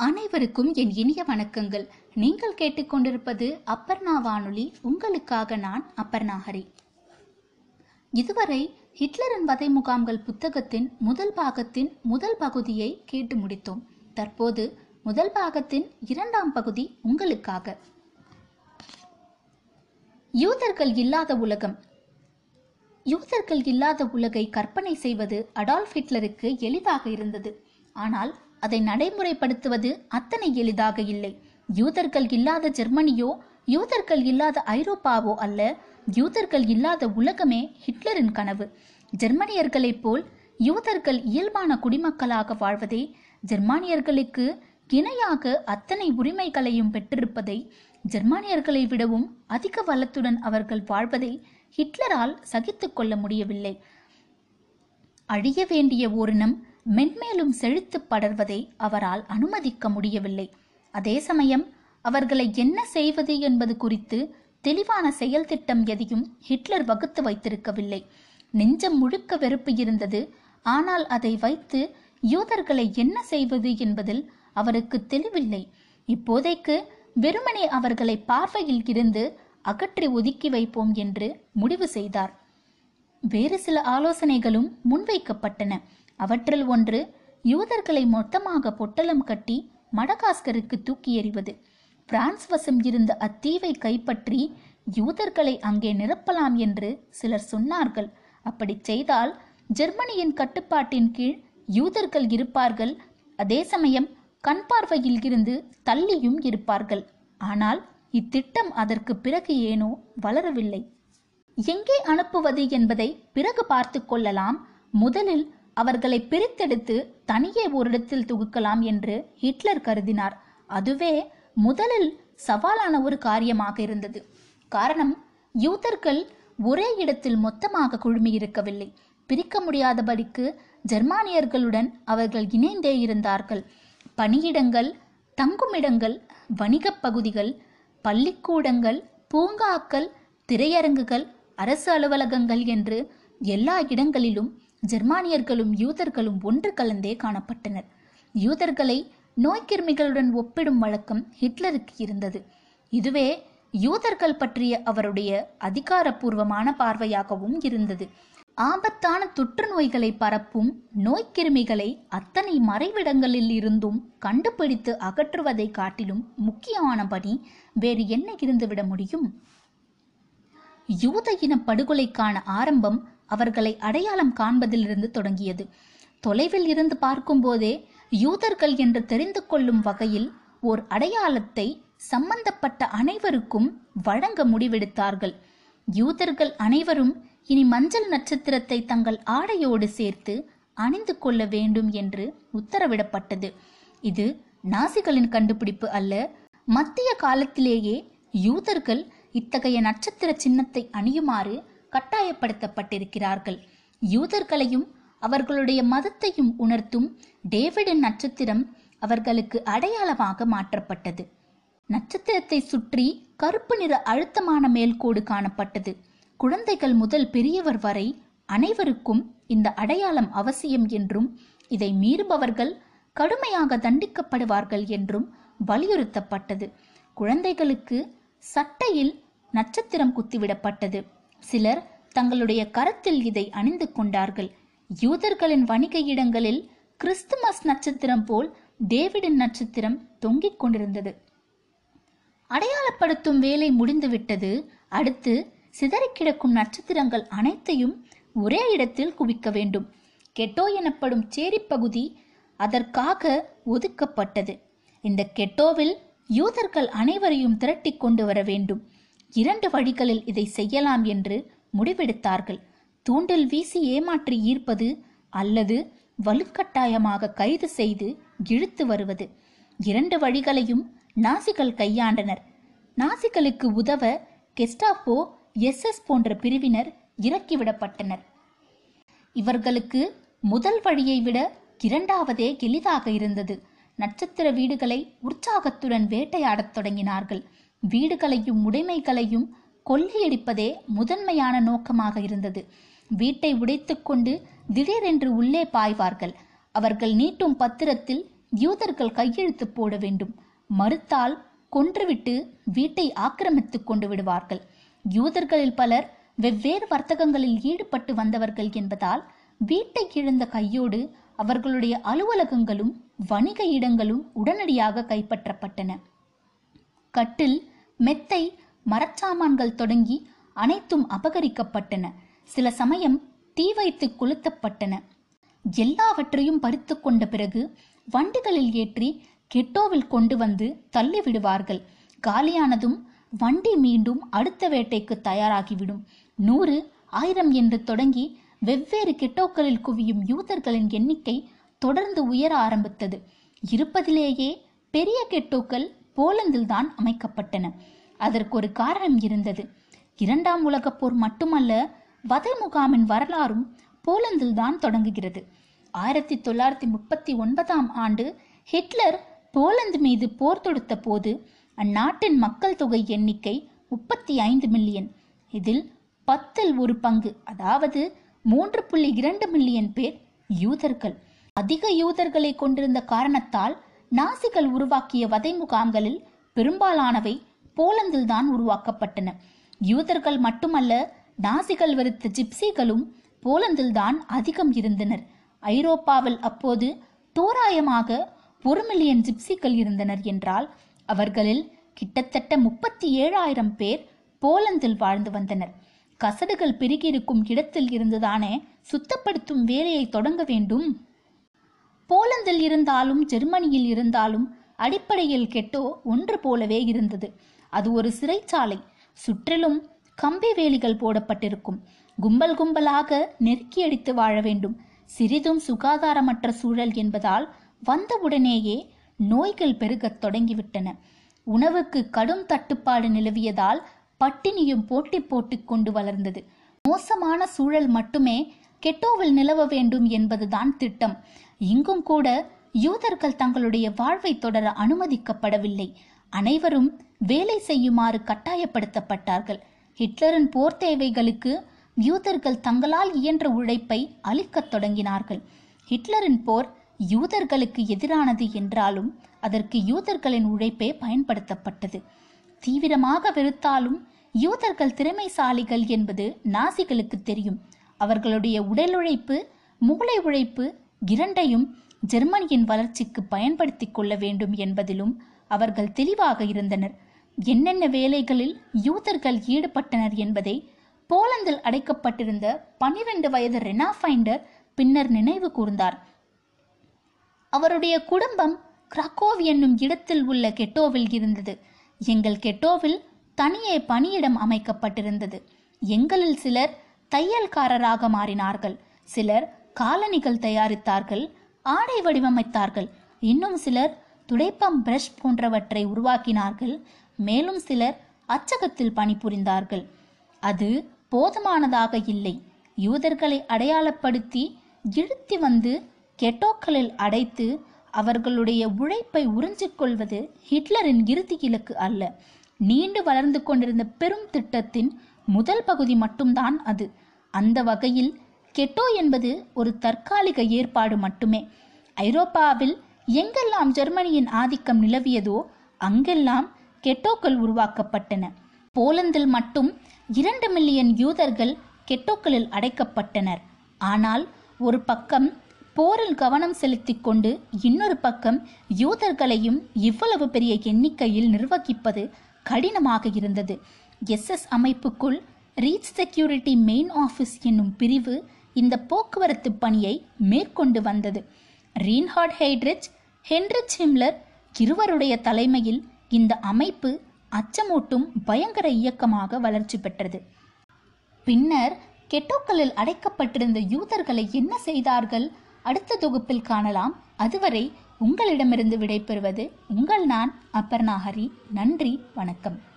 அனைவருக்கும் என் இனிய வணக்கங்கள். நீங்கள் கேட்டுக்கொண்டிருப்பது அப்பர்ணா வானொலி. உங்களுக்காக நான் அப்பர்ணா ஹரி. இதுவரை ஹிட்லரின் வதை முகாம்கள் புத்தகத்தின் முதல் பாகத்தின் முதல் பகுதியை கேட்டு முடித்தோம். தற்போது முதல் பாகத்தின் இரண்டாம் பகுதி உங்களுக்காக. யூதர்கள் இல்லாத உலகம். யூதர்கள் இல்லாத உலகை கற்பனை செய்வது அடால்ஃப் ஹிட்லருக்கு எளிதாக இருந்தது. ஆனால் அதை நடைமுறைப்படுத்துவது அத்தனை எளிதாக இல்லை. யூதர்கள் இல்லாத ஜெர்மனியோ யூதர்கள் இல்லாத ஐரோப்பாவோ அல்ல யூதர்கள் இல்லாத உலகமே ஹிட்லரின் கனவு. ஜெர்மனியர்களைப் போல் யூதர்கள் இயல்பான குடிமக்களாக வாழ்வதே ஜெர்மானியர்களுக்கு இணையாக அத்தனை உரிமைகளையும் பெற்றிருப்பதை ஜெர்மானியர்களை விடவும் அதிக வளத்துடன் அவர்கள் வாழ்வதை ஹிட்லரால் சகித்துக்கொள்ள முடியவில்லை. அழிய வேண்டிய ஓரினம் மென்மேலும் செழித்து படர்வதை அவரால் அனுமதிக்க முடியவில்லை. அதே சமயம் அவர்களை என்ன செய்வது என்பது குறித்து தெளிவான செயல் திட்டம் எதையும் ஹிட்லர் வகுத்து வைத்திருக்கவில்லை. நெஞ்சம் முழுக்க வெறுப்பு இருந்தது. ஆனால் அதை வைத்து யூதர்களை என்ன செய்வது என்பதில் அவருக்கு தெளிவில்லை. இப்போதைக்கு வெறுமனே அவர்களை பார்வையில் இருந்து அகற்றி ஒதுக்கி வைப்போம் என்று முடிவு செய்தார். வேறு சில ஆலோசனைகளும் முன்வைக்கப்பட்டன. அவற்றில் ஒன்று யூதர்களை மொத்தமாக பொட்டலம் கட்டி மடகாஸ்கருக்கு தூக்கி எறிவது. பிரான்ஸ் வசம் இருந்த அத்தீவை கைப்பற்றி யூதர்களை அங்கே நிரப்பலாம் என்று சிலர் சொன்னார்கள். அப்படி செய்தால் ஜெர்மனியின் கட்டுப்பாட்டின் கீழ் யூதர்கள் இருப்பார்கள். அதே சமயம் கண் பார்வையில் இருந்து தள்ளியும் இருப்பார்கள். ஆனால் இத்திட்டம் அதற்கு பிறகு ஏனோ வளரவில்லை. எங்கே அனுப்புவது என்பதை பிறகு பார்த்து கொள்ளலாம். முதலில் அவர்களை பிரித்தெடுத்து தனியே ஓரிடத்தில் தொகுக்கலாம் என்று ஹிட்லர் கருதினார். அதுவே முதலில் சவாலான ஒரு காரியமாக இருந்தது. காரணம் யூதர்கள் ஒரே இடத்தில் மொத்தமாக குழுமி இருக்கவில்லை பிரிக்க முடியாதபடிக்கு ஜெர்மானியர்களுடன் அவர்கள் இணைந்தே இருந்தார்கள். பணியிடங்கள் தங்குமிடங்கள் வணிகப் பகுதிகள் பள்ளிக்கூடங்கள் பூங்காக்கள் திரையரங்குகள் அரசு அலுவலகங்கள் என்று எல்லா இடங்களிலும் ஜெர்மானியர்களும் யூதர்களும் ஒன்று கலந்தே காணப்பட்டனர். யூதர்களை நோய்க்கிருமிகளுடன் ஒப்பிடும் வழக்கம் ஹிட்லருக்கு இருந்தது. இதுவே யூதர்கள் பற்றிய அவருடைய அதிகாரப்பூர்வமான பார்வையாகவும் இருந்தது. ஆபத்தான தொற்று நோய்களை பரப்பும் நோய்க்கிருமிகளை அத்தனை மறைவிடங்களில் இருந்தும் கண்டுபிடித்து அகற்றுவதை காட்டிலும் முக்கியமான பணி வேறு என்ன இருந்துவிட முடியும்? யூத இன படுகொலைக்கான ஆரம்பம் அவர்களை அடையாளம் காண்பதிலிருந்து தொடங்கியது. தொலைவில் இருந்து பார்க்கும்போதே யூதர்கள் என்று தெரிந்து கொள்ளும் வகையில் ஓர் அடையாளத்தை சம்பந்தப்பட்ட அனைவருக்கும் வழங்க முடிவெடுத்தார்கள். யூதர்கள் அனைவரும் இனி மஞ்சள் நட்சத்திரத்தை தங்கள் ஆடையோடு சேர்த்து அணிந்து கொள்ள வேண்டும் என்று உத்தரவிடப்பட்டது. இது நாசிகளின் கண்டுபிடிப்பு அல்ல. மத்திய காலத்திலேயே யூதர்கள் இத்தகைய நட்சத்திர சின்னத்தை அணியுமாறு கட்டாயப்படுத்தப்பட்டிருக்கிறார்கள். யூதர்களையும் அவர்களுடைய மதத்தையும் உணர்த்தும் டேவிடின் நட்சத்திரம் அவர்களுக்கு அடையாளமாக மாற்றப்பட்டது. நட்சத்திரத்தை சுற்றி கருப்பு நிற அழுத்தமான மேல்கோடு காணப்பட்டது. குழந்தைகள் முதல் பெரியவர் வரை அனைவருக்கும் இந்த அடையாளம் அவசியம் என்றும் இதை மீறுபவர்கள் கடுமையாக தண்டிக்கப்படுவார்கள் என்றும் வலியுறுத்தப்பட்டது. குழந்தைகளுக்கு சட்டையில் நட்சத்திரம் குத்திவிடப்பட்டது. சிலர் தங்களுடைய கரத்தில் இதை அணிந்து கொண்டார்கள். யூதர்களின் வணிக இடங்களில் கிறிஸ்துமஸ் நட்சத்திரம் போல் டேவிடின் நட்சத்திரம் தொங்கிக் கொண்டிருந்தது. அடையாளப்படுத்தும் வேலை முடிந்துவிட்டது. அடுத்து சிதறி கிடக்கும் நட்சத்திரங்கள் அனைத்தையும் ஒரே இடத்தில் குவிக்க வேண்டும். கெட்டோ எனப்படும் சேரி பகுதி அதற்காக ஒதுக்கப்பட்டது. இந்த கெட்டோவில் யூதர்கள் அனைவரையும் திரட்டி கொண்டு வர வேண்டும். இரண்டு வழிகளில் இதை செய்யலாம் என்று முடிவெடுத்தார்கள். தூண்டில் வீசி ஏமாற்றி ஈர்ப்பது அல்லது வலுக்கட்டாயமாக கைது செய்து இழுத்து வருவது. இரண்டு வழிகளையும் நாசிகள் கையாண்டனர். நாசிகளுக்கு உதவ கெஸ்டாப்போ எஸ்எஸ் போன்ற பிரிவினர் இறக்கிவிடப்பட்டனர் இவர்களுக்கு முதல் வழியை விட இரண்டாவதே எளிதாக இருந்தது. நட்சத்திர வீடுகளை உற்சாகத்துடன் வேட்டையாடத் தொடங்கினார்கள். வீடுகளையும் உடைமைகளையும் கொள்ளையடிப்பதே முதன்மையான நோக்கமாக இருந்தது. வீட்டை உடைத்துக்கொண்டு திடீரென்று உள்ளே பாய்வார்கள். அவர்கள் நீட்டும் பத்திரத்தில் யூதர்கள் கையெழுத்து போட வேண்டும். மறுத்தால் கொன்றுவிட்டு வீட்டை ஆக்கிரமித்துக் கொண்டு விடுவார்கள். யூதர்களில் பலர் வெவ்வேறு வர்த்தகங்களில் ஈடுபட்டு வந்தவர்கள் என்பதால் வீட்டை இழந்த கையோடு அவர்களுடைய அலுவலகங்களும் வணிக இடங்களும் உடனடியாக கைப்பற்றப்பட்டன. கட்டில் மெத்தை மரச்சாமான்கள் தொடங்கி அனைத்தும் அபகரிக்கப்பட்டன. சில சமயம் தீ வைத்து கொளுத்தப்பட்டன. எல்லாவற்றையும் பறித்து கொண்ட பிறகு வண்டிகளில் ஏற்றி கெட்டோவில் கொண்டு வந்து தள்ளிவிடுவார்கள் காலியானதும் வண்டி மீண்டும் அடுத்த வேட்டைக்கு தயாராகிவிடும். நூறு ஆயிரம் என்று தொடங்கி வெவ்வேறு கெட்டோக்களில் குவியும் யூதர்களின் எண்ணிக்கை தொடர்ந்து உயர ஆரம்பித்தது. இருப்பதிலேயே பெரிய கெட்டோக்கள் போலந்தில் தான் அமைக்கப்பட்டன. அதற்கு ஒரு காரணம் இருந்தது. இரண்டாம் உலகப் போர் மட்டுமல்ல வதை முகாமின் வரலாறும் போலந்தில் தான் தொடங்குகிறது. ஆயிரத்தி தொள்ளாயிரத்தி முப்பத்தி ஒன்பதாம் ஆண்டு ஹிட்லர் போலந்து மீது போர் தொடுத்த போது அந்நாட்டின் மக்கள் தொகை எண்ணிக்கை முப்பத்தி ஐந்து மில்லியன். இதில் பத்தில் ஒரு பங்கு அதாவது மூன்று புள்ளி இரண்டு மில்லியன் பேர் யூதர்கள். அதிக யூதர்களை கொண்டிருந்த காரணத்தால் நாசிகள் உருவாக்கிய வதை முகாம்களில் பெரும்பாலானவை போலந்தில் தான் உருவாக்கப்பட்டன. யூதர்கள் மட்டுமல்ல நாசிகள் வெறுத்த ஜிப்சிகளும் போலந்தில் தான் அதிகம் இருந்தனர். ஐரோப்பாவில் அப்போது தோராயமாக ஒரு மில்லியன் ஜிப்சிகள் இருந்தனர் என்றால் அவர்களில் கிட்டத்தட்ட முப்பத்தி ஏழாயிரம் பேர் போலந்தில் வாழ்ந்து வந்தனர். கசடுகள் பெருகியிருக்கும் இடத்தில் இருந்துதானே சுத்தப்படுத்தும் வேலையை தொடங்க வேண்டும்? போலந்தில் இருந்தாலும் ஜெர்மனியில் இருந்தாலும் அடிப்படையில் கெட்டோ ஒன்று போலவே இருந்தது. அது ஒரு சிறைச்சாலை. சுற்றிலும் கம்பி வேலிகள் போடப்பட்டிருக்கும். கும்பல் கும்பலாக நெருக்கி அடித்து வாழ வேண்டும். சிறிதும் சுகாதாரமற்ற சூழல் என்பதால் வந்தவுடனேயே நோய்கள் பெருகத் தொடங்கிவிட்டன. உணவுக்கு கடும் தட்டுப்பாடு நிலவியதால் பட்டினியும் போட்டி போட்டுக் கொண்டு வளர்ந்தது. மோசமான சூழல் மட்டுமே கெட்டோவில் நிலவ வேண்டும் என்பதுதான் திட்டம். இங்கும் கூட யூதர்கள் தங்களுடைய வாழ்வை தொடர அனுமதிக்கப்படவில்லை. அனைவரும் வேலை செய்யுமாறு கட்டாயப்படுத்தப்பட்டார்கள். ஹிட்லரின் போர் தேவைகளுக்கு யூதர்கள் தங்களால் இயன்ற உழைப்பை அளிக்கத் தொடங்கினார்கள். ஹிட்லரின் போர் யூதர்களுக்கு எதிரானது என்றாலும் அதற்கு யூதர்களின் உழைப்பே பயன்படுத்தப்பட்டது. தீவிரமாக வெறுத்தாலும் யூதர்கள் திறமைசாலிகள் என்பது நாசிகளுக்கு தெரியும். அவர்களுடைய உடல் உழைப்பு மூளை உழைப்பு இரண்டையும் ஜெர்மனியின் வளர்ச்சிக்கு பயன்படுத்திக் கொள்ள வேண்டும் என்பதிலும் அவர்கள் தெளிவாக இருந்தனர். என்னென்ன வேலைகளில் யூதர்கள் ஈடுபட்டனர் என்பதை போலந்தில் அடைக்கப்பட்டிருந்த பன்னிரண்டு வயது ரெனாஃபைண்டர் பின்னர் நினைவு கூர்ந்தார். அவருடைய குடும்பம் கிராக்கோவ் என்னும் இடத்தில் உள்ள கெட்டோவில் இருந்தது. எங்கள் கெட்டோவில் தனியே பணியிடம் அமைக்கப்பட்டிருந்தது. எங்களில் சிலர் தையல்காரராக மாறினார்கள். சிலர் காலணிகள் தயாரித்தார்கள் ஆடை வடிவமைத்தார்கள். இன்னும் சிலர் துடைப்பம் பிரஷ் போன்றவற்றை உருவாக்கினார்கள். மேலும் சிலர் அச்சகத்தில் பணிபுரிந்தார்கள். அது போதுமானதாக இல்லை. யூதர்களை அடையாளப்படுத்தி இழுத்தி வந்து கெட்டோக்களில் அடைத்து அவர்களுடைய உழைப்பை உறிஞ்சிக்கொள்வது ஹிட்லரின் இறுதி இலக்கு அல்ல. நீண்டு வளர்ந்து கொண்டிருந்த பெரும் திட்டத்தின் முதல் பகுதி மட்டும்தான் அது. அந்த வகையில் கெட்டோ என்பது ஒரு தற்காலிக ஏற்பாடு மட்டுமே. ஐரோப்பாவில் எங்கெல்லாம் ஜெர்மனியின் ஆதிக்கம் நிலவியதோ அங்கெல்லாம் கெட்டோக்கள் உருவாக்கப்பட்டன. போலந்தில் மட்டும் இரண்டு மில்லியன் யூதர்கள் கெட்டோக்களில் அடைக்கப்பட்டனர். ஆனால் ஒரு பக்கம் போரில் கவனம் செலுத்திக் கொண்டு இன்னொரு பக்கம் யூதர்களையும் இவ்வளவு பெரிய எண்ணிக்கையில் நிர்வகிப்பது கடினமாக இருந்தது. எஸ்எஸ் அமைப்புக்குள் ரீச் செக்யூரிட்டி மெயின் ஆஃபீஸ் என்னும் பிரிவு இந்த போக்குவரத்து பணியை மேற்கொண்டு வந்தது. ரீன்ஹார்ட் ஹெய்ட்ரிச் ஹென்ரிச் ஹிம்லர் இருவருடைய தலைமையில் இந்த அமைப்பு அச்சமூட்டும் பயங்கர இயக்கமாக வளர்ச்சி பெற்றது. பின்னர் கெட்டோக்களில் அடைக்கப்பட்டிருந்த யூதர்களை என்ன செய்தார்கள்? அடுத்த தொகுப்பில் காணலாம். அதுவரை உங்களிடமிருந்து விடைபெறுவது உங்கள் நான் அப்பர்ணாஹரி நன்றி வணக்கம்.